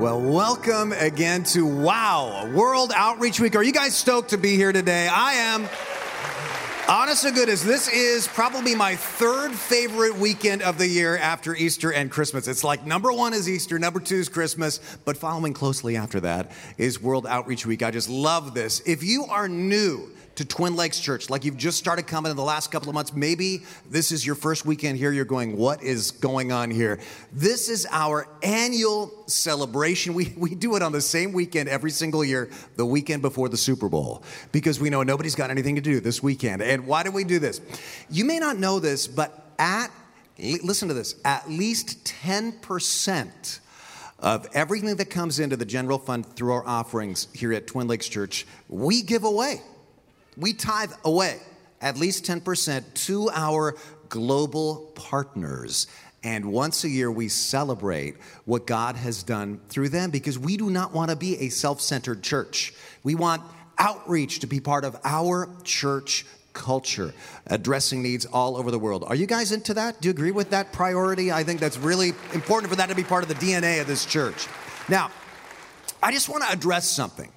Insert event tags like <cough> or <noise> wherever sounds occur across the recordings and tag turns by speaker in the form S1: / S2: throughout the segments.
S1: Well, welcome again to Wow, World Outreach Week. Are you guys stoked to be here today? I am. Honest to goodness, this is probably my third favorite weekend of the year after Easter and Christmas. It's like number one is Easter, number two is Christmas, but following closely after that is World Outreach Week. I just love this. If you are new, to Twin Lakes Church, like you've just started coming in the last couple of months, maybe this is your first weekend here. You're going, what is going on here? This is our annual celebration. We, we do it on the same weekend every single year, the weekend before the Super Bowl, because we know nobody's got anything to do this weekend. And why do we do this? You may not know this, but at, listen to this, at least 10% of everything that comes into the general fund through our offerings here at Twin Lakes Church, we give away we tithe away at least 10% to our global partners. And once a year, we celebrate what God has done through them because we do not want to be a self centered church. We want outreach to be part of our church culture, addressing needs all over the world. Are you guys into that? Do you agree with that priority? I think that's really important for that to be part of the DNA of this church. Now, I just want to address something.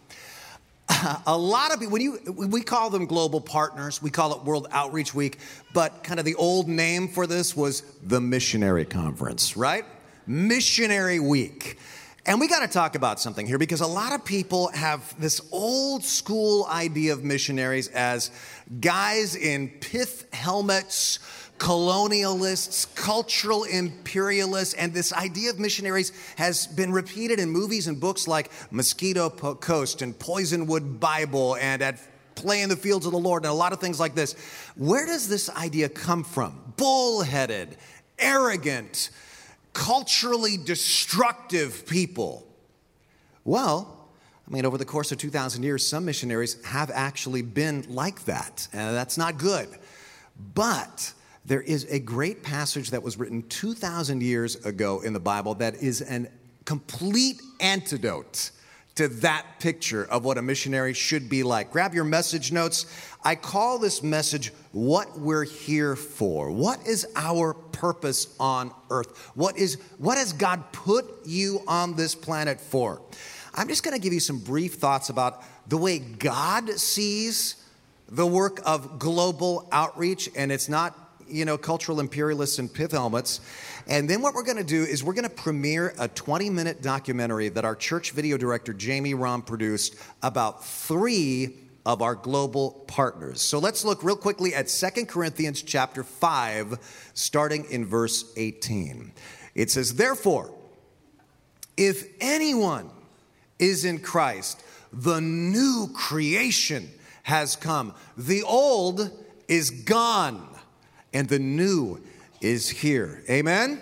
S1: <laughs> a lot of people, when you, we call them global partners, we call it World Outreach Week, but kind of the old name for this was the Missionary Conference, right? Missionary Week. And we got to talk about something here because a lot of people have this old school idea of missionaries as guys in pith helmets colonialists, cultural imperialists, and this idea of missionaries has been repeated in movies and books like Mosquito Coast and Poisonwood Bible and at Play in the Fields of the Lord and a lot of things like this. Where does this idea come from? Bullheaded, arrogant, culturally destructive people. Well, I mean, over the course of 2,000 years, some missionaries have actually been like that, and that's not good. But there is a great passage that was written 2,000 years ago in the Bible that is a complete antidote to that picture of what a missionary should be like. Grab your message notes. I call this message what we're here for. What is our purpose on earth? What is what has God put you on this planet for? I'm just going to give you some brief thoughts about the way God sees the work of global outreach and it's not you know, cultural imperialists in pith helmets. And then what we're going to do is we're going to premiere a 20 minute documentary that our church video director, Jamie Rom, produced about three of our global partners. So let's look real quickly at Second Corinthians chapter 5, starting in verse 18. It says, Therefore, if anyone is in Christ, the new creation has come. The old is gone and the new is here. Amen?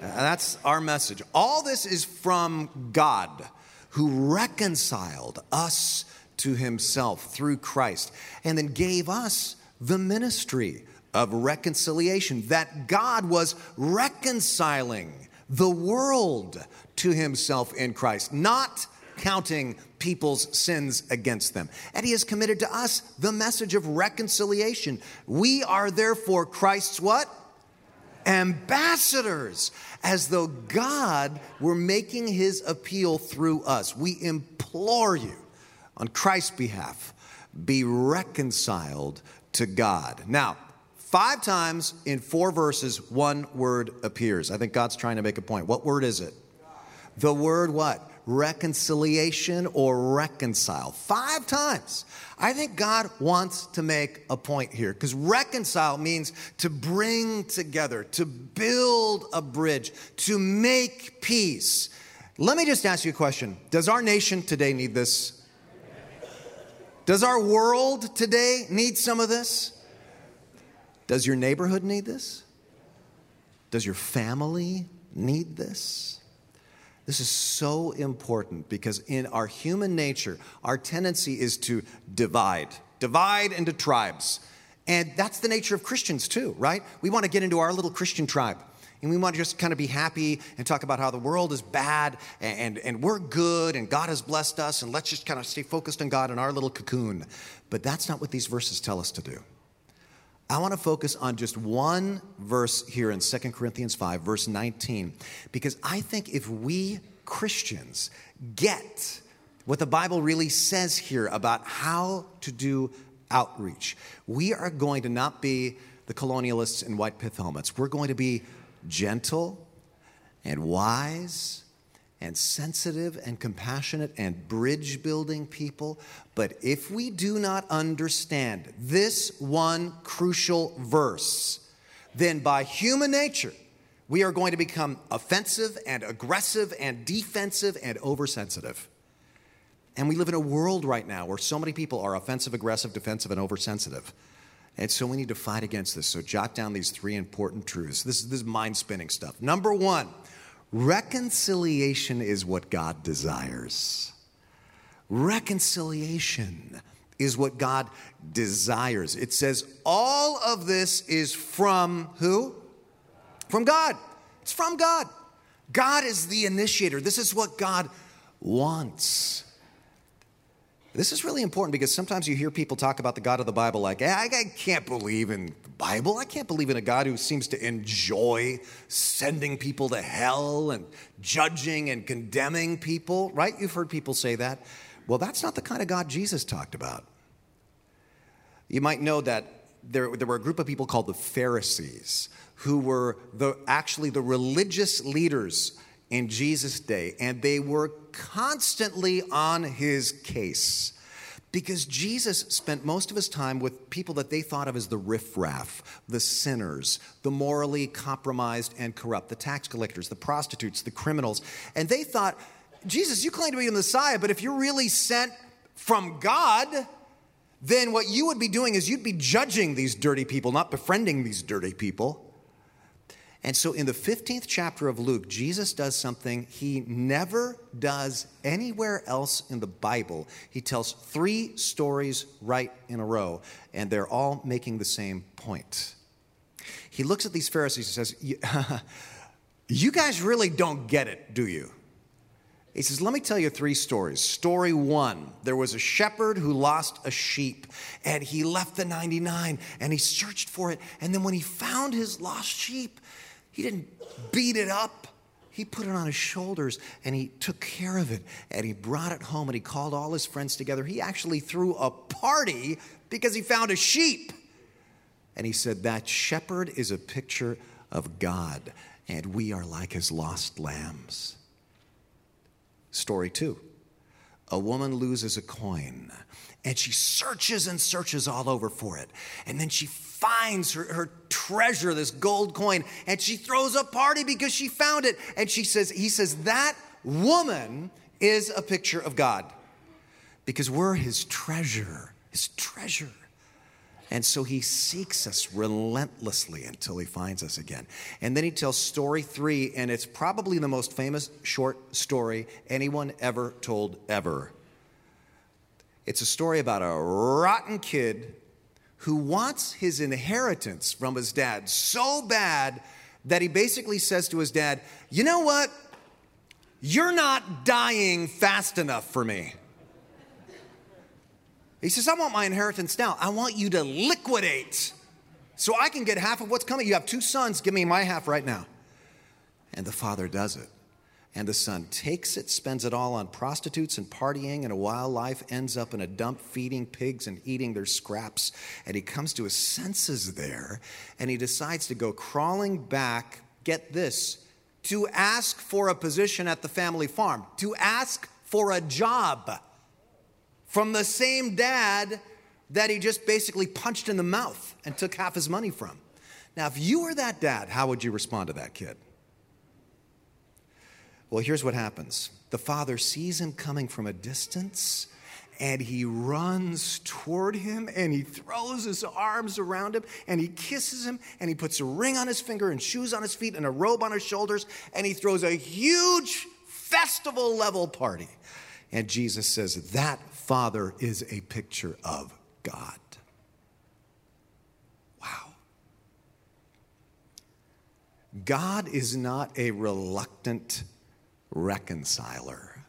S1: Uh, that's our message. All this is from God who reconciled us to himself through Christ and then gave us the ministry of reconciliation. That God was reconciling the world to himself in Christ, not counting people's sins against them. And he has committed to us the message of reconciliation. We are therefore Christ's what? Ambassadors, as though God were making his appeal through us. We implore you on Christ's behalf, be reconciled to God. Now, five times in four verses, one word appears. I think God's trying to make a point. What word is it? The word what? Reconciliation or reconcile. Five times. I think God wants to make a point here because reconcile means to bring together, to build a bridge, to make peace. Let me just ask you a question Does our nation today need this? Does our world today need some of this? Does your neighborhood need this? Does your family need this? This is so important because in our human nature, our tendency is to divide, divide into tribes. And that's the nature of Christians too, right? We want to get into our little Christian tribe. And we want to just kind of be happy and talk about how the world is bad and, and, and we're good and God has blessed us and let's just kind of stay focused on God in our little cocoon. But that's not what these verses tell us to do. I want to focus on just one verse here in 2 Corinthians 5, verse 19, because I think if we Christians get what the Bible really says here about how to do outreach. We are going to not be the colonialists in white pith helmets. We're going to be gentle and wise and sensitive and compassionate and bridge building people. But if we do not understand this one crucial verse, then by human nature, we are going to become offensive and aggressive and defensive and oversensitive. And we live in a world right now where so many people are offensive, aggressive, defensive, and oversensitive. And so we need to fight against this. So jot down these three important truths. This, this is mind spinning stuff. Number one, reconciliation is what God desires. Reconciliation is what God desires. It says all of this is from who? From God. It's from God. God is the initiator. This is what God wants. This is really important because sometimes you hear people talk about the God of the Bible like, I, can't believe in Bible. I can't believe in a God who seems to enjoy sending people to hell and judging and condemning people, right? You've heard people say that. Well, that's not the kind of God Jesus talked about. You might know that there, there were a group of people called the Pharisees who were the, actually the religious leaders in Jesus' day, and they were constantly on his case because Jesus spent most of his time with people that they thought of as the riffraff, the sinners, the morally compromised and corrupt, the tax collectors, the prostitutes, the criminals. And they thought, Jesus, you claim to be the Messiah, but if you're really sent from God, then what you would be doing is you'd be judging these dirty people, not befriending these dirty people. And so in the 15th chapter of Luke, Jesus does something he never does anywhere else in the Bible. He tells three stories right in a row, and they're all making the same point. He looks at these Pharisees and says, <laughs> You guys really don't get it, do you? He says, Let me tell you three stories. Story one there was a shepherd who lost a sheep, and he left the 99 and he searched for it. And then when he found his lost sheep, he didn't beat it up. He put it on his shoulders and he took care of it and he brought it home and he called all his friends together. He actually threw a party because he found a sheep. And he said, That shepherd is a picture of God and we are like his lost lambs. Story two a woman loses a coin and she searches and searches all over for it. And then she finds her, her treasure, this gold coin, and she throws a party because she found it. And she says, he says, that woman is a picture of God because we're his treasure, his treasure. And so he seeks us relentlessly until he finds us again. And then he tells story three, and it's probably the most famous short story anyone ever told, ever. It's a story about a rotten kid who wants his inheritance from his dad so bad that he basically says to his dad, You know what? You're not dying fast enough for me. He says, I want my inheritance now. I want you to liquidate so I can get half of what's coming. You have two sons, give me my half right now. And the father does it. And the son takes it, spends it all on prostitutes and partying and a wild life, ends up in a dump feeding pigs and eating their scraps. And he comes to his senses there and he decides to go crawling back, get this, to ask for a position at the family farm, to ask for a job from the same dad that he just basically punched in the mouth and took half his money from. Now, if you were that dad, how would you respond to that kid? Well, here's what happens the father sees him coming from a distance and he runs toward him and he throws his arms around him and he kisses him and he puts a ring on his finger and shoes on his feet and a robe on his shoulders and he throws a huge festival level party. And Jesus says, That father is a picture of God. Wow. God is not a reluctant reconciler.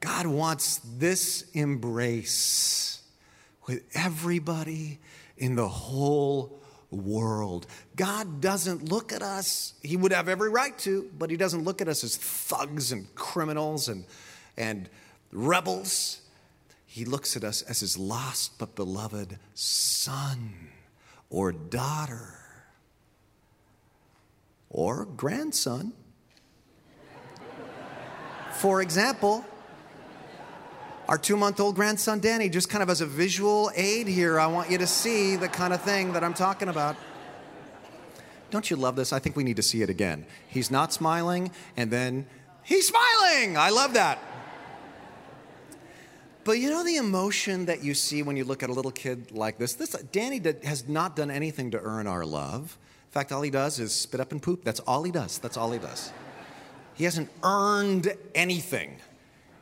S1: God wants this embrace with everybody in the whole world. God doesn't look at us, He would have every right to, but He doesn't look at us as thugs and criminals and, and rebels. He looks at us as His lost but beloved son or daughter or grandson. For example, our two month old grandson Danny, just kind of as a visual aid here, I want you to see the kind of thing that I'm talking about. Don't you love this? I think we need to see it again. He's not smiling, and then he's smiling. I love that. But you know the emotion that you see when you look at a little kid like this? This Danny did, has not done anything to earn our love. In fact, all he does is spit up and poop. That's all he does. That's all he does. He hasn't earned anything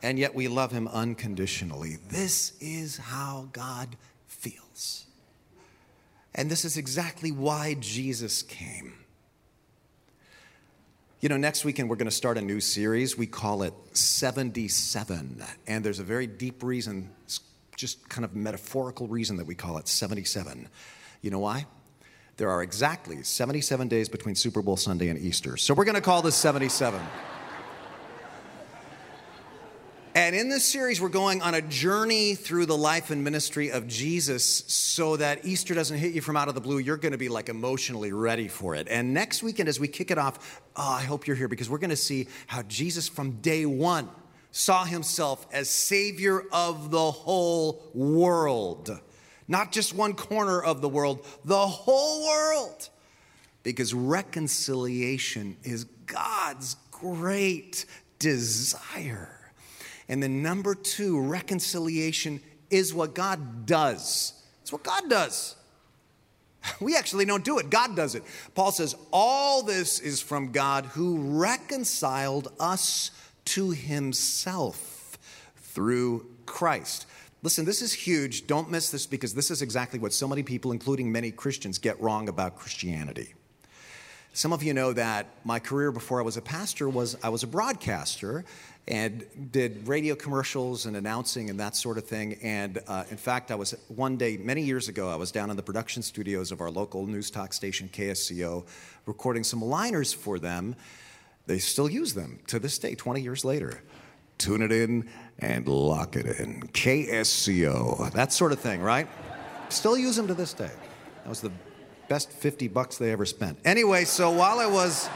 S1: and yet we love him unconditionally. This is how God feels. And this is exactly why Jesus came. You know, next weekend we're going to start a new series. We call it 77. And there's a very deep reason, just kind of metaphorical reason that we call it 77. You know why? There are exactly 77 days between Super Bowl Sunday and Easter. So we're going to call this 77. And in this series, we're going on a journey through the life and ministry of Jesus so that Easter doesn't hit you from out of the blue. You're going to be like emotionally ready for it. And next weekend, as we kick it off, oh, I hope you're here because we're going to see how Jesus from day one saw himself as Savior of the whole world. Not just one corner of the world, the whole world. Because reconciliation is God's great desire. And then number two, reconciliation is what God does. It's what God does. <laughs> We actually don't do it, God does it. Paul says, All this is from God who reconciled us to himself through Christ. Listen, this is huge. Don't miss this because this is exactly what so many people, including many Christians, get wrong about Christianity. Some of you know that my career before I was a pastor was I was a broadcaster and did radio commercials and announcing and that sort of thing. And uh, in fact, I was one day, many years ago, I was down in the production studios of our local news talk station, KSCO, recording some liners for them. They still use them to this day, 20 years later. Tune it in and lock it in. KSCO, that sort of thing, right? Still use them to this day. That was the best 50 bucks they ever spent. Anyway, so while I was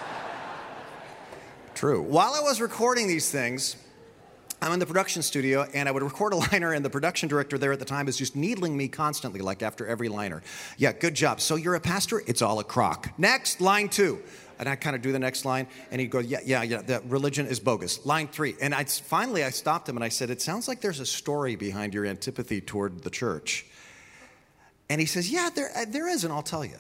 S1: true, while I was recording these things, I'm in the production studio and I would record a liner, and the production director there at the time is just needling me constantly, like after every liner. Yeah, good job. So you're a pastor? It's all a crock. Next, line two. And I kind of do the next line, and he'd go, Yeah, yeah, yeah, that religion is bogus. Line three. And I finally I stopped him and I said, It sounds like there's a story behind your antipathy toward the church. And he says, Yeah, there, uh, there is, and I'll tell you.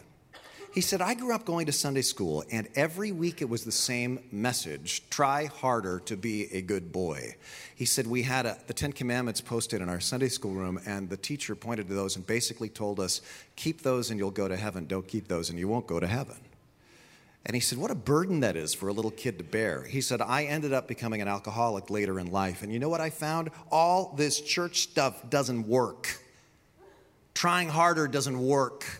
S1: He said, I grew up going to Sunday school, and every week it was the same message try harder to be a good boy. He said, We had a, the Ten Commandments posted in our Sunday school room, and the teacher pointed to those and basically told us, Keep those and you'll go to heaven. Don't keep those and you won't go to heaven. And he said, What a burden that is for a little kid to bear. He said, I ended up becoming an alcoholic later in life. And you know what I found? All this church stuff doesn't work trying harder doesn't work.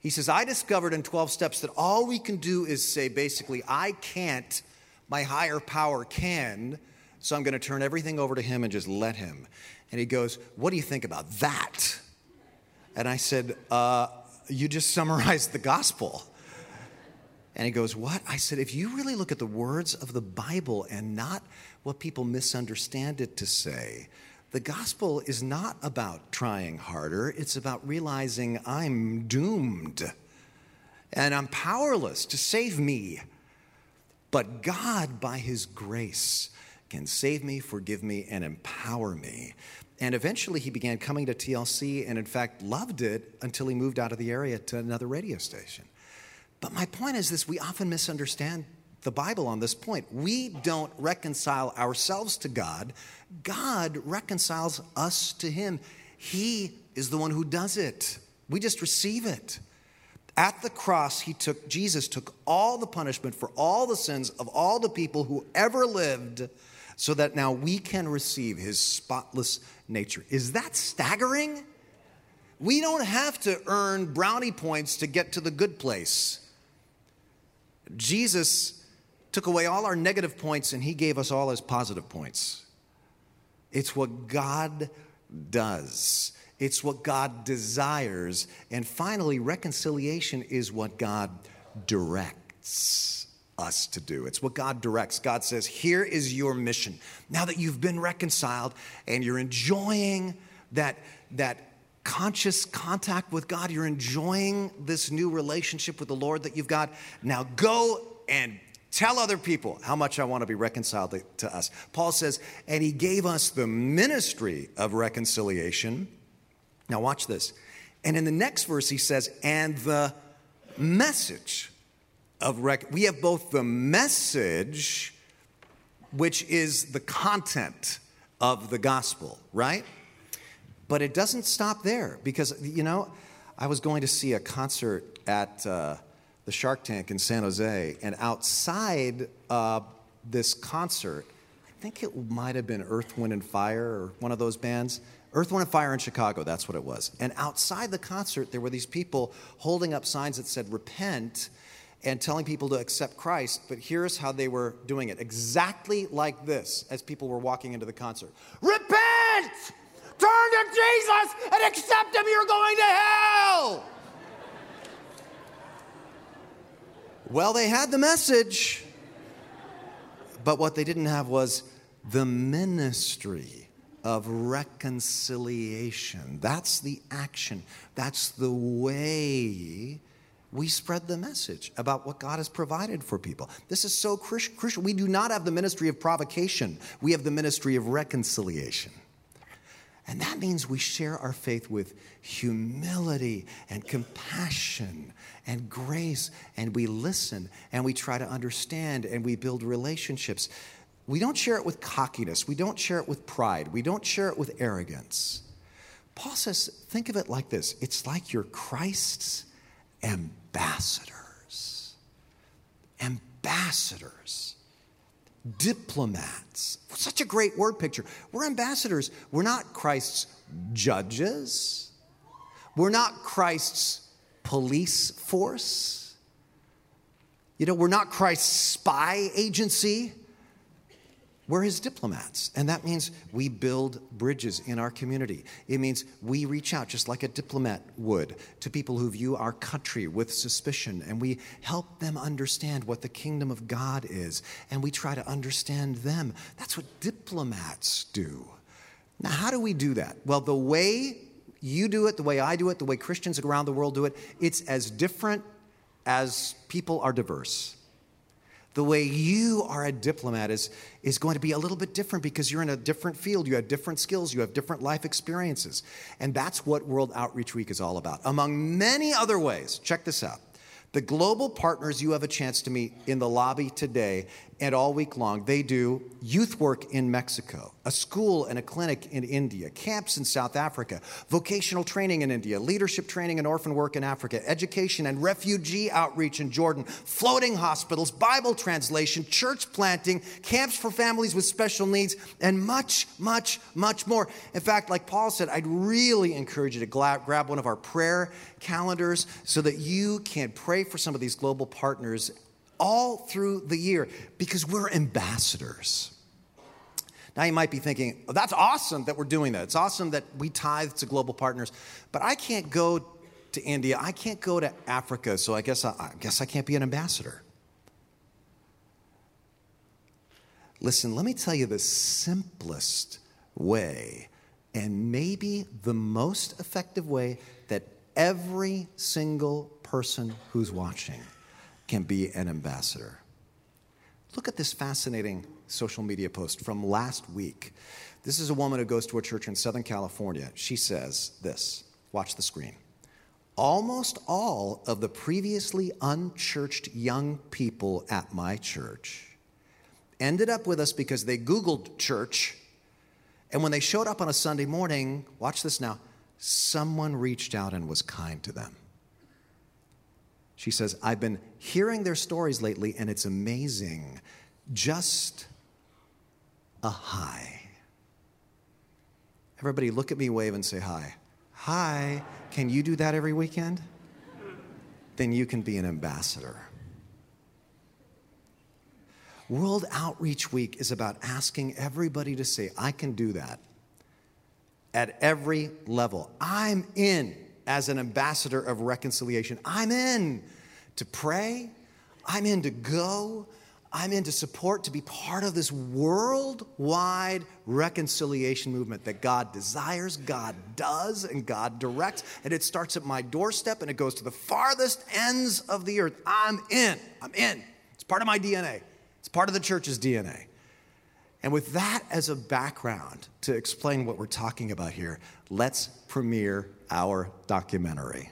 S1: He says, I discovered in 12 steps that all we can do is say basically, I can't, my higher power can, so I'm going to turn everything over to him and just let him. And he goes, What do you think about that? And I said, uh, You just summarized the gospel. And he goes, What? I said, If you really look at the words of the Bible and not what people misunderstand it to say, the gospel is not about trying harder, it's about realizing I'm doomed and I'm powerless to save me. But God, by His grace, can save me, forgive me, and empower me. And eventually he began coming to TLC and, in fact, loved it until he moved out of the area to another radio station. But my point is this we often misunderstand the Bible on this point. We don't reconcile ourselves to God, God reconciles us to Him. He is the one who does it. We just receive it. At the cross, he took Jesus took all the punishment for all the sins of all the people who ever lived so that now we can receive his spotless nature. Is that staggering? We don't have to earn brownie points to get to the good place. Jesus took away all our negative points and he gave us all his positive points. It's what God does. It's what God desires. And finally, reconciliation is what God directs us to do. It's what God directs. God says, Here is your mission. Now that you've been reconciled and you're enjoying that, that conscious contact with God, you're enjoying this new relationship with the Lord that you've got, now go and tell other people how much I want to be reconciled to, us. Paul says, and he gave us the ministry of reconciliation. Now, watch this. And in the next verse, he says, and the message of. We have both the message, which is the content of the gospel, right? But it doesn't stop there because, you know, I was going to see a concert at uh, the Shark Tank in San Jose, and outside uh, this concert, I think it might have been Earth, Wind, and Fire or one of those bands. Earth, Wind, and Fire in Chicago, that's what it was. And outside the concert, there were these people holding up signs that said, Repent, and telling people to accept Christ. But here's how they were doing it exactly like this as people were walking into the concert Repent! Turn to Jesus and accept Him, you're going to hell. Well, they had the message, but what they didn't have was the ministry of reconciliation. That's the action, that's the way we spread the message about what God has provided for people. This is so crucial. We do not have the ministry of provocation, we have the ministry of reconciliation. And that means we share our faith with humility and compassion and grace, and we listen and we try to understand and we build relationships. We don't share it with cockiness, we don't share it with pride, we don't share it with arrogance. Paul says, think of it like this it's like you're Christ's ambassadors. Ambassadors diplomats. Such a great word picture. We're ambassadors. We're not Christ's judges. We're not Christ's police force. You know, we're not Christ's spy agency. We're his diplomats. And that means we build bridges in our community. It means we reach out, just like a diplomat would, to people who view our country with suspicion. And we help them understand what the kingdom of God is. And we try to understand them. That's what diplomats do. Now, how do we do that? Well, the way you do it, the way I do it, the way Christians around the world do it, it's as different as people are diverse. The way you are a diplomat is, is going to be a little bit different because you're in a different field. You have different skills. You have different life experiences. And that's what World Outreach Week is all about. Among many other ways, check this out. The global partners you have a chance to meet in the lobby today and all week long, they do youth work in Mexico, a school and a clinic in India, camps in South Africa, vocational training in India, leadership training and orphan work in Africa, education and refugee outreach in Jordan, floating hospitals, Bible translation, church planting, camps for families with special needs, and much, much, much more. In fact, like Paul said, I'd really encourage you to grab one of our prayer calendars so that you can pray for some of these global partners all through the year because we're ambassadors. Now you might be thinking, oh, that's awesome that we're doing that. It's awesome that we tithe to global partners, but I can't go to India. I can't go to Africa, so I guess I, I guess I can't be an ambassador. Listen, let me tell you the simplest way and maybe the most effective way that every single person who's watching can be an ambassador. Look at this fascinating social media post from last week. This is a woman who goes to a church in Southern California. She says this watch the screen. Almost all of the previously unchurched young people at my church ended up with us because they Googled church. And when they showed up on a Sunday morning, watch this now, someone reached out and was kind to them. She says, I've been hearing their stories lately, and it's amazing. Just a hi. Everybody, look at me, wave, and say hi. Hi, can you do that every weekend? Then you can be an ambassador. World Outreach Week is about asking everybody to say, I can do that at every level. I'm in as an ambassador of reconciliation. I'm in to pray, I'm in to go, I'm in to support, to be part of this worldwide reconciliation movement that God desires, God does, and God directs. And it starts at my doorstep and it goes to the farthest ends of the earth. I'm in. I'm in. It's part of my DNA. It's part of the church's DNA. And with that as a background to explain what we're talking about here, let's premiere our documentary.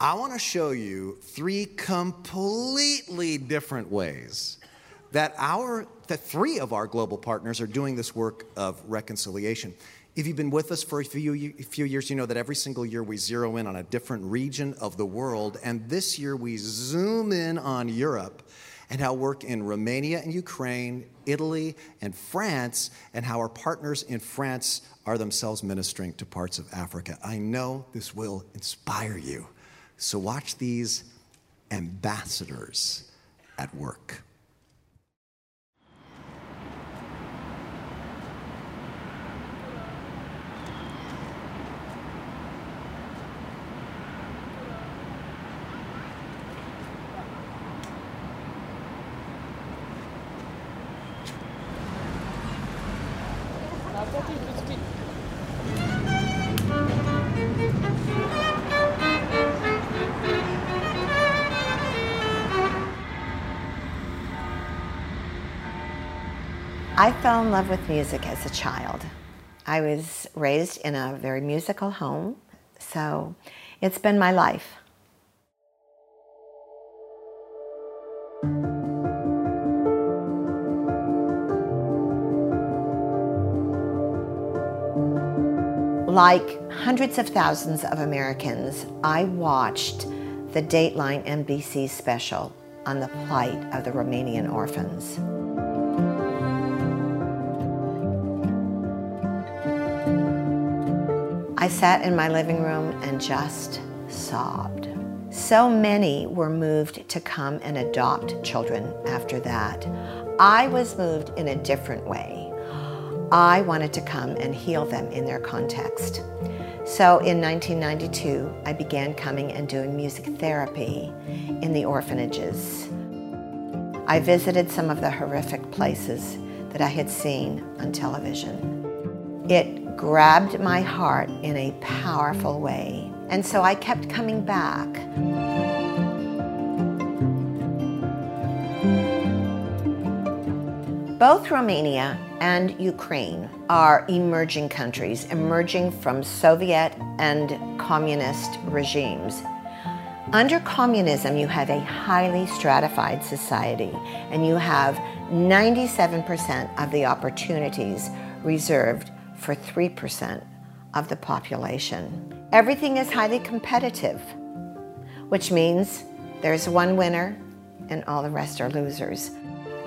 S1: I want to show you three completely different ways that our that three of our global partners are doing this work of reconciliation. If you've been with us for a few, a few years, you know that every single year we zero in on a different region of the world, and this year we zoom in on Europe and how work in Romania and Ukraine, Italy and France, and how our partners in France are themselves ministering to parts of Africa. I know this will inspire you. So watch these ambassadors at work.
S2: In love with music as a child. I was raised in a very musical home, so it's been my life. Like hundreds of thousands of Americans, I watched the Dateline NBC special on the plight of the Romanian orphans. I sat in my living room and just sobbed. So many were moved to come and adopt children after that. I was moved in a different way. I wanted to come and heal them in their context. So in 1992, I began coming and doing music therapy in the orphanages. I visited some of the horrific places that I had seen on television. It grabbed my heart in a powerful way. And so I kept coming back. Both Romania and Ukraine are emerging countries, emerging from Soviet and communist regimes. Under communism, you have a highly stratified society, and you have 97% of the opportunities reserved for 3% of the population. Everything is highly competitive, which means there's one winner and all the rest are losers.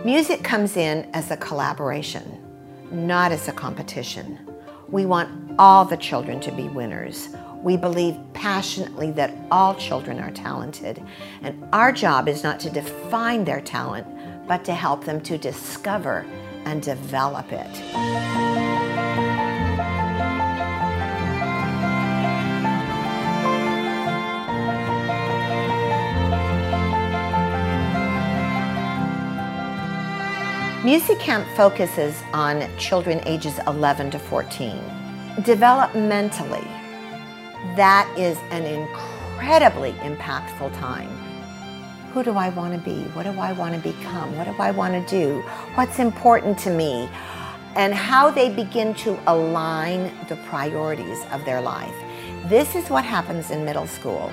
S2: Music comes in as a collaboration, not as a competition. We want all the children to be winners. We believe passionately that all children are talented, and our job is not to define their talent, but to help them to discover and develop it. Music Camp focuses on children ages 11 to 14. Developmentally, that is an incredibly impactful time. Who do I want to be? What do I want to become? What do I want to do? What's important to me? And how they begin to align the priorities of their life. This is what happens in middle school.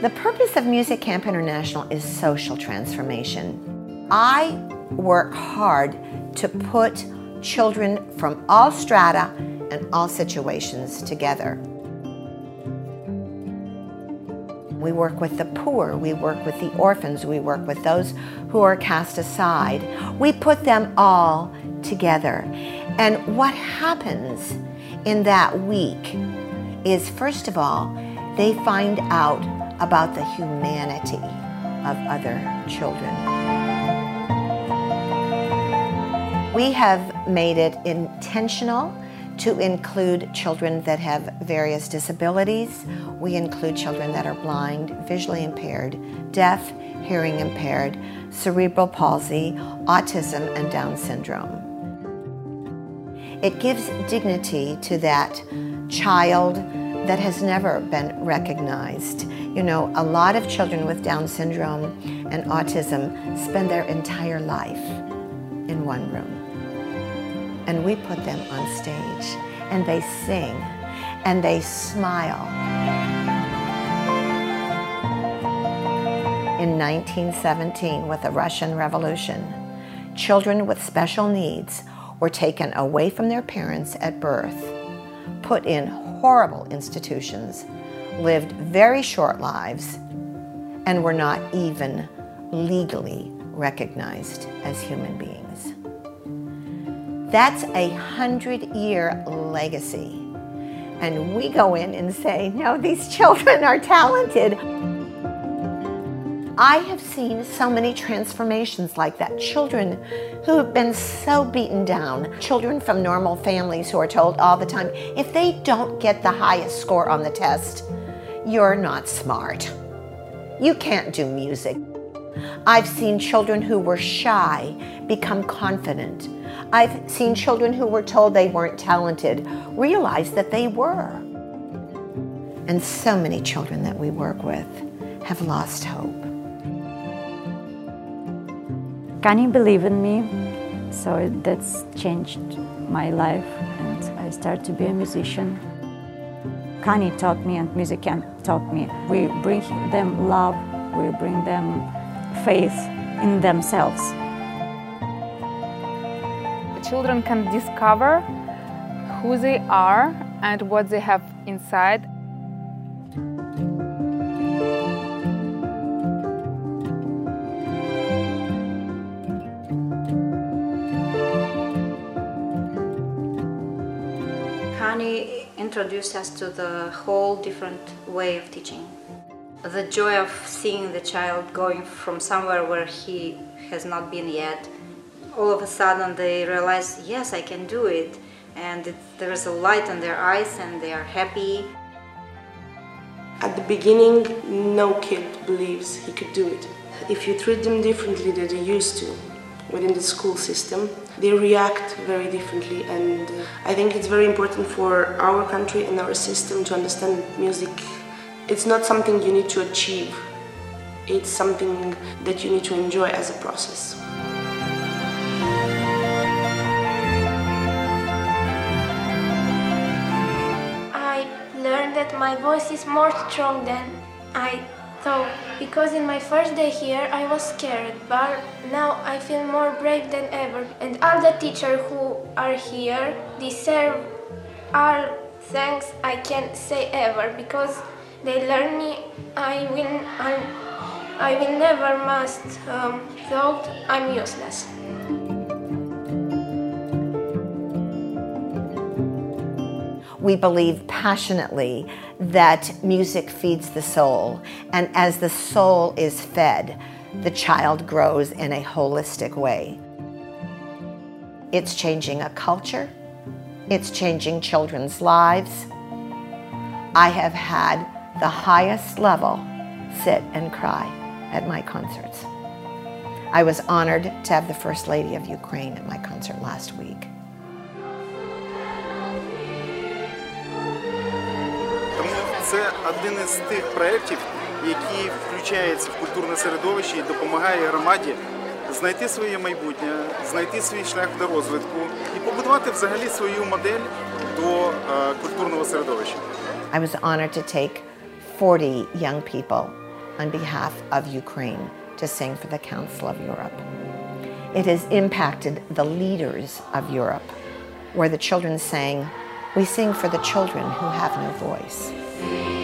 S2: The purpose of Music Camp International is social transformation. I work hard to put children from all strata and all situations together. We work with the poor, we work with the orphans, we work with those who are cast aside. We put them all together. And what happens in that week is, first of all, they find out about the humanity of other children. We have made it intentional to include children that have various disabilities. We include children that are blind, visually impaired, deaf, hearing impaired, cerebral palsy, autism, and Down syndrome. It gives dignity to that child that has never been recognized. You know, a lot of children with Down syndrome and autism spend their entire life in one room and we put them on stage and they sing and they smile. In 1917, with the Russian Revolution, children with special needs were taken away from their parents at birth, put in horrible institutions, lived very short lives, and were not even legally recognized as human beings. That's a hundred year legacy. And we go in and say, no, these <laughs> children are talented. I have seen so many transformations like that. Children who have been so beaten down, children from normal families who are told all the time, if they don't get the highest score on the test, you're not smart. You can't do music. I've seen children who were shy become confident. I've seen children who were told they weren't talented realize that they were. And so many children that we work with have lost hope.
S3: Kani believe in me, so that's changed my life, and I started to be a musician. Kani taught me, and music camp taught me. We bring them love, we bring them faith in themselves.
S4: The children can discover who they are and what they have inside.
S5: Introduced us to the whole different way of teaching. The joy of seeing the child going from somewhere where he has not been yet, all of a sudden they realize, yes, I can do it, and it, there's a light in their eyes and they are happy.
S6: At the beginning, no kid believes he could do it. If you treat them differently than they used to within the school system, they react very differently. And uh, I think it's very important for our country and our system to understand music. It's not something you need to achieve. It's something that you need to enjoy as a process.
S7: I learned that my voice is more strong than I thought because in my first day here I was scared but now I feel more brave than ever and all the teachers who are here deserve all thanks I can't say ever because they learn me I will I, I will never must um, thought I'm useless.
S2: We believe passionately that music feeds the soul, and as the soul is fed, the child grows in a holistic way. It's changing a culture, it's changing children's lives. I have had the highest level sit and cry at my concerts. I was honored to have the First Lady of Ukraine at my concert last week.
S8: Це один із тих проєктів, який включається в культурне середовище і допомагає громаді знайти своє майбутнє, знайти свій шлях до розвитку і побудувати взагалі свою модель до е, культурного середовища.
S2: I was honored to take 40 young people on behalf of Ukraine to sing for the Council of Europe. It has impacted the leaders of Europe, where the children sang, We sing for the children who have no voice.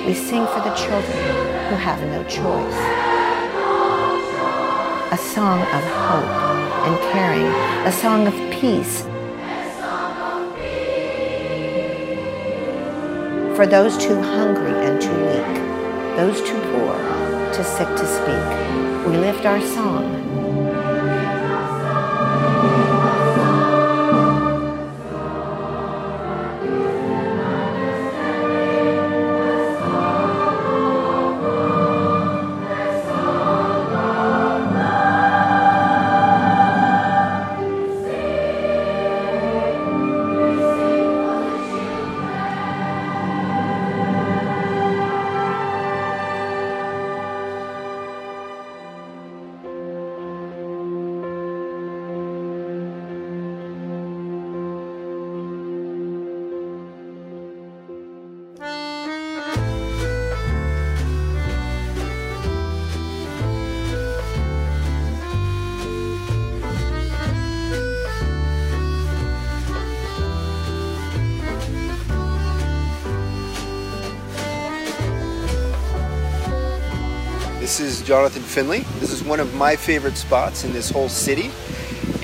S2: We sing for the children who have no choice. A song of hope and caring, a song of peace. For those too hungry and too weak, those too poor, too sick to speak, we lift our song
S9: Jonathan Finley. This is one of my favorite spots in this whole city.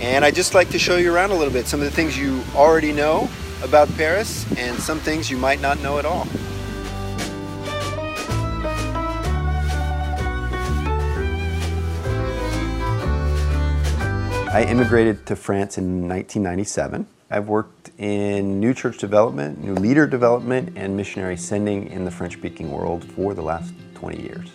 S9: And I just like to show you around a little bit some of the things you already know about Paris and some things you might not know at all. I immigrated to France in 1997. I've worked in new church development, new leader development, and missionary sending in the French speaking world for the last 20 years.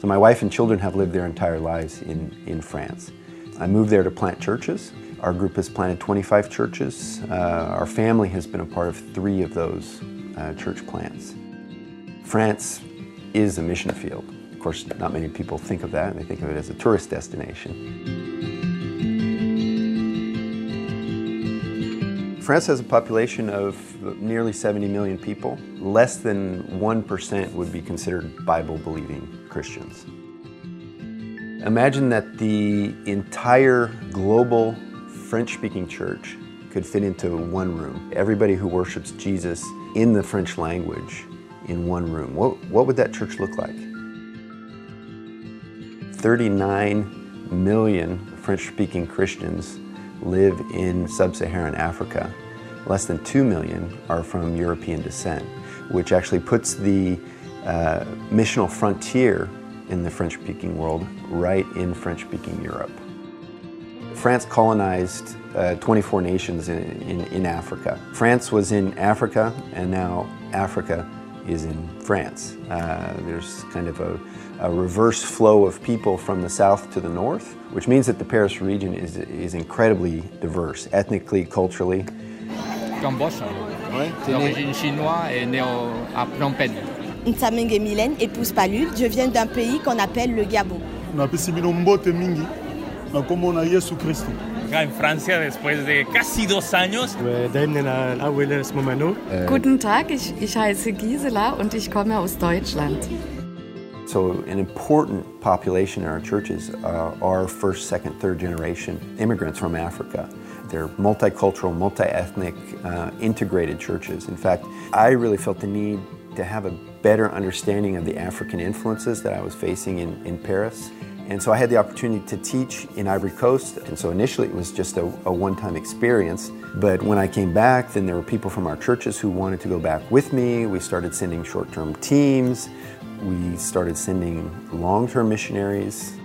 S9: So my wife and children have lived their entire lives in, in France. I moved there to plant churches. Our group has planted 25 churches. Uh, our family has been a part of three of those uh, church plants. France is a mission field. Of course, not many people think of that. They think of it as a tourist destination. France has a population of nearly 70 million people. Less than 1% would be considered Bible believing Christians. Imagine that the entire global French speaking church could fit into one room. Everybody who worships Jesus in the French language in one room. What, what would that church look like? 39 million French speaking Christians live in sub Saharan Africa. Less than 2 million are from European descent, which actually puts the uh, missional frontier in the French speaking world right in French speaking Europe. France colonized uh, 24 nations in, in, in, Africa. France was in Africa, and now Africa is in France. Uh, there's kind of a, a, reverse flow of people from the south to the north, which means that the Paris region is, is incredibly diverse, ethnically, culturally.
S10: Cambodge, ouais, d'origine chinoise et né au, à Phnom Penh.
S11: Nsamenge Mylène, épouse Palul. Je viens d'un pays qu'on appelle le Gabon.
S12: Napesi bino mbote mingi na kombo na Yesu Kristo.
S13: En Francia después de casi dos años.
S14: Guten Tag, ich, ich heiße Gisela und ich komme aus Deutschland.
S9: So, an important population in our churches uh, are first, second, third generation immigrants from Africa. They're multicultural, multi ethnic, uh, integrated churches. In fact, I really felt the need to have a better understanding of the African influences that I was facing in, in Paris. And so I had the opportunity to teach in Ivory Coast. And so initially it was just a, a one time experience. But when I came back, then there were people from our churches who wanted to go back with me. We started sending short term teams. We started sending long term missionaries.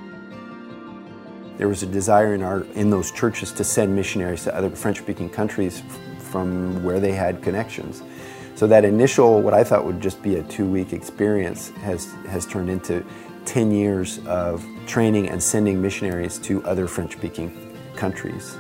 S9: There was a desire in, our, in those churches to send missionaries to other French speaking countries from where they had connections. So that initial, what I thought would just be a two week experience, has, has turned into 10 years of training and sending missionaries to other French speaking countries.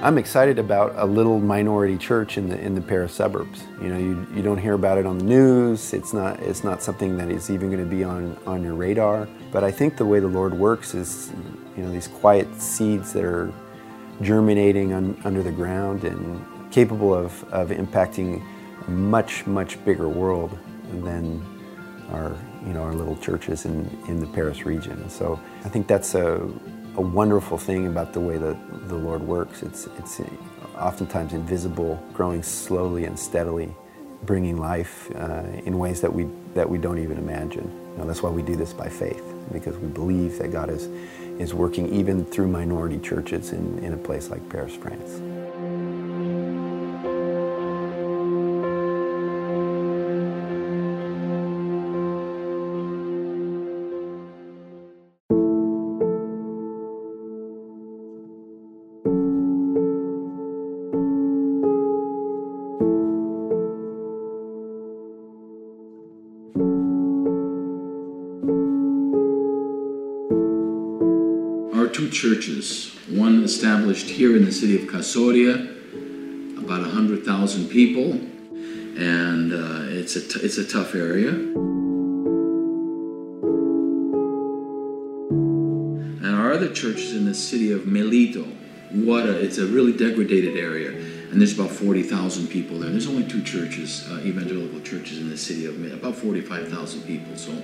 S9: I'm excited about a little minority church in the in the Paris suburbs. You know, you, you don't hear about it on the news. It's not it's not something that is even going to be on on your radar. But I think the way the Lord works is, you know, these quiet seeds that are germinating un, under the ground and capable of, of impacting a much much bigger world than our you know our little churches in in the Paris region. So I think that's a a wonderful thing about the way that the Lord works. It's, it's oftentimes invisible, growing slowly and steadily, bringing life uh, in ways that we, that we don't even imagine. You know, that's why we do this by faith, because we believe that God is, is working even through minority churches in, in a place like Paris, France.
S15: Churches, one established here in the city of Casoria, about 100,000 people, and uh, it's, a t- it's a tough area. And our other church is in the city of Melito. What a, it's a really degraded area, and there's about 40,000 people there. There's only two churches, uh, evangelical churches in the city of Melito, about 45,000 people. So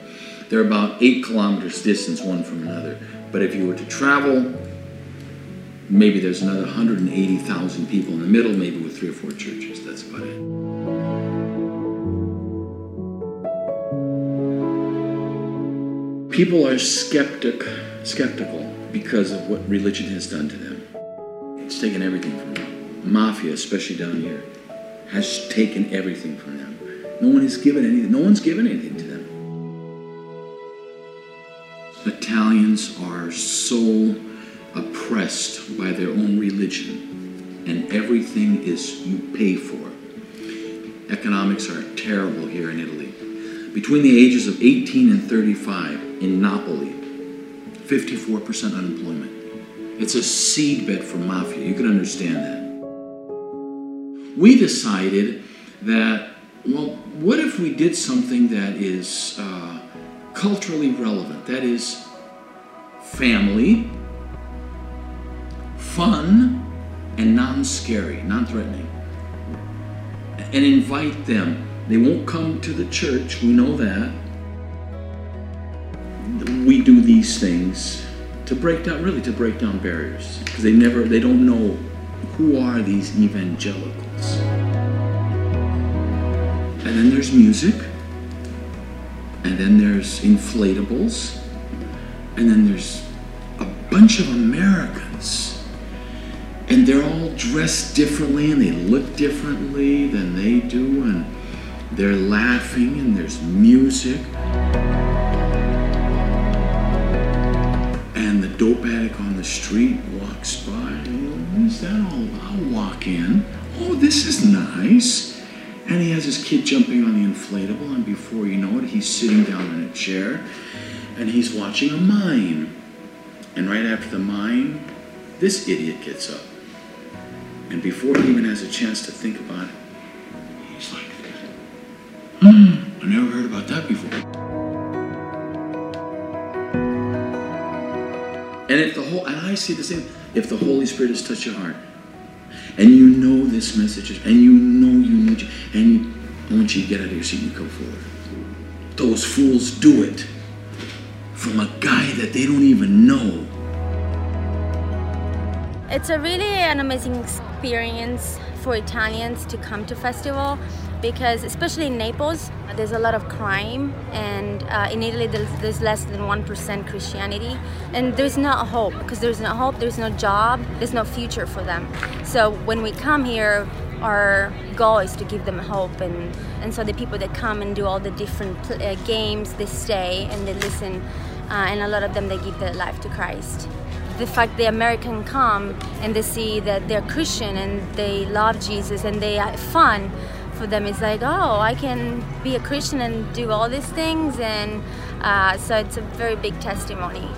S15: they're about eight kilometers distance one from another. But if you were to travel, maybe there's another 180,000 people in the middle, maybe with three or four churches. That's about it. People are skeptic, skeptical because of what religion has done to them. It's taken everything from them. Mafia, especially down here, has taken everything from them. No one has given anything. No one's given anything to them. Italians are so oppressed by their own religion, and everything is you pay for. Economics are terrible here in Italy. Between the ages of 18 and 35 in Napoli, 54% unemployment. It's a seedbed for mafia. You can understand that. We decided that, well, what if we did something that is uh, culturally relevant? That is, family, fun, and non scary, non threatening. And invite them. They won't come to the church, we know that. We do these things to break down, really to break down barriers. Because they never, they don't know who are these evangelicals. And then there's music. And then there's inflatables. And then there's a bunch of Americans. And they're all dressed differently and they look differently than they do. And they're laughing and there's music. And the dope addict on the street walks by. What is that all about? I'll walk in. Oh, this is nice. And he has his kid jumping on the inflatable, and before you know it, he's sitting down in a chair and he's watching a mime. And right after the mime, this idiot gets up. And before he even has a chance to think about it, he's like, hmm, <gasps> I never heard about that before. And if the whole, and I see the same, if the Holy Spirit has touched your heart, and you know this message, and you know you need, you, and I want you to get out of your seat and come forward. Those fools do it from a guy that they don't even know.
S16: It's a really an amazing experience for Italians to come to festival because especially in Naples there's a lot of crime and uh, in Italy there's, there's less than 1% Christianity. And there's no hope because there's no hope there's no job there's no future for them. So when we come here our goal is to give them hope and, and so the people that come and do all the different uh, games they stay and they listen uh, and a lot of them they give their life to Christ. The fact the American come and they see that they're Christian and they love Jesus and they have fun, for them it's like, oh, I can be a Christian and do all these things, and uh, so it's a very big testimony.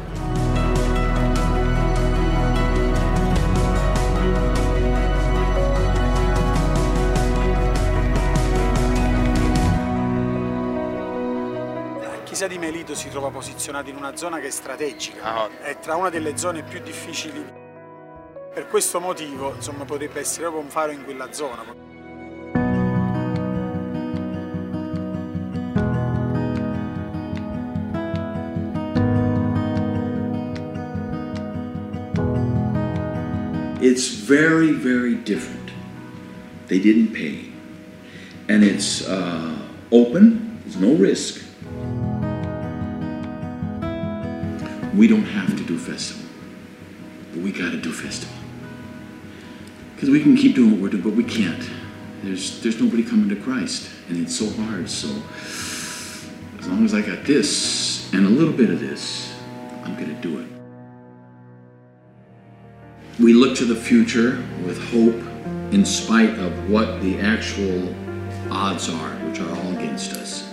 S17: La chiesa di Melito si trova posizionata in una zona che è strategica, è tra una delle zone più difficili. Per questo motivo, insomma, potrebbe essere proprio un faro in quella zona.
S15: It's very, very different They didn't pay. And it's uh, open, there's no risk. We don't have to do festival, but we got to do festival. Because we can keep doing what we're doing, but we can't. There's, there's nobody coming to Christ, and it's so hard. So as long as I got this and a little bit of this, I'm to do it. We look to the future with hope in spite of what the actual odds are, which are all against us.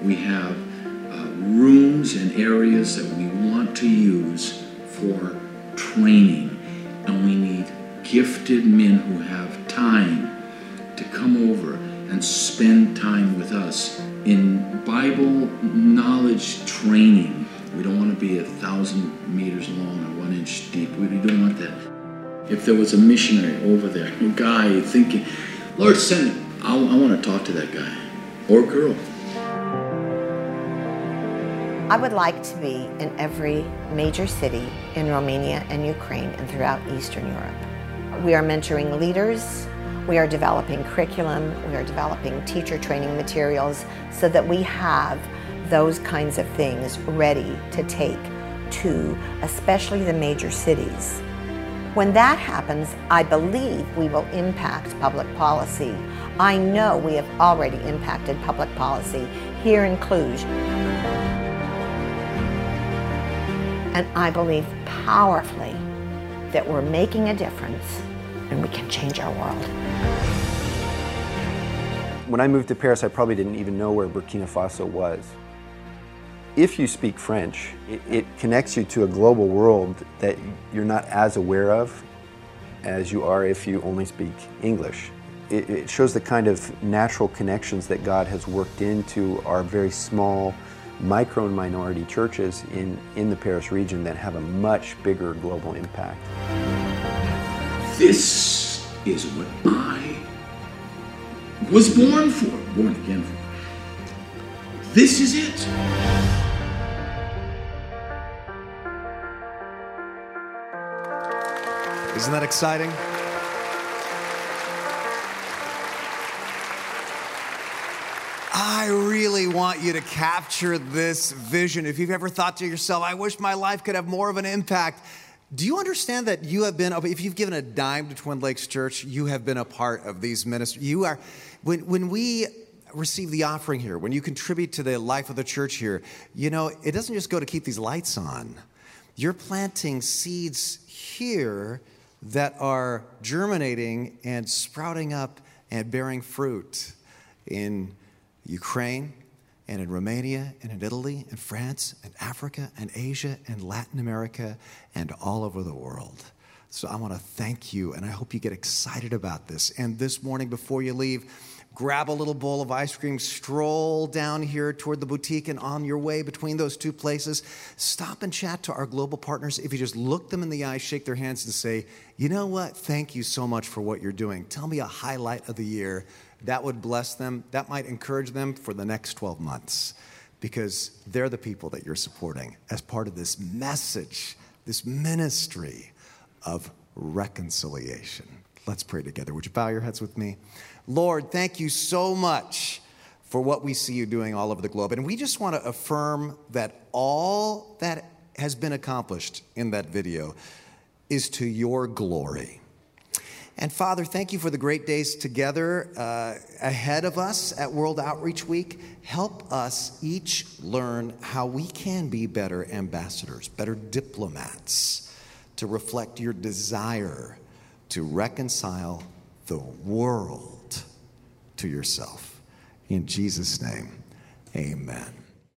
S15: We have uh, rooms and areas that we want to use for training, and we need gifted men who have time to come over and spend time with us in Bible knowledge training. We don't want to be a thousand meters long and one inch deep. We don't want that. If there was a missionary over there, a guy thinking, Lord, send it. I, I want to talk to that guy or girl.
S2: I would like to be in every major city in Romania and Ukraine and throughout Eastern Europe. We are mentoring leaders, we are developing curriculum, we are developing teacher training materials so that we have those kinds of things ready to take to especially the major cities. When that happens, I believe we will impact public policy. I know we have already impacted public policy here in Cluj. And I believe powerfully that we're making a difference and we can change our world.
S9: When I moved to Paris, I probably didn't even know where Burkina Faso was. If you speak French, it, it, connects you to a global world that you're not as aware of as you are if you only speak English. It, it shows the kind of natural connections that God has worked into our very small micro and minority churches in, in the Paris region that have a much bigger global impact.
S15: This is what I was born for, born again for. This is it.
S1: Isn't that exciting? I really want you to capture this vision. If you've ever thought to yourself, I wish my life could have more of an impact, do you understand that you have been, if you've given a dime to Twin Lakes Church, you have been a part of these ministries? You are, when, when we receive the offering here, when you contribute to the life of the church here, you know, it doesn't just go to keep these lights on. You're planting seeds here that are germinating and sprouting up and bearing fruit in Ukraine and in Romania and in Italy and France and Africa and Asia and Latin America and all over the world. So I want to thank you and I hope you get excited about this. And this morning, before you leave, grab a little bowl of ice cream, stroll down here toward the boutique, and on your way between those two places, stop and chat to our global partners. If you just look them in the eye, shake their hands, and say, you know what? Thank you so much for what you're doing. Tell me a highlight of the year. That would bless them. That might encourage them for the next 12 months because they're the people that you're supporting as part of this message, this ministry of reconciliation. Let's pray together. Would you bow your heads with me? Lord, thank you so much for what we see you doing all over the globe. And we just want to affirm that all that has been accomplished in that video is to your glory. And Father, thank you for the great days together uh, ahead of us at World Outreach Week. Help us each learn how we can be better ambassadors, better diplomats, to reflect your desire to reconcile the world to yourself. In Jesus' name, amen.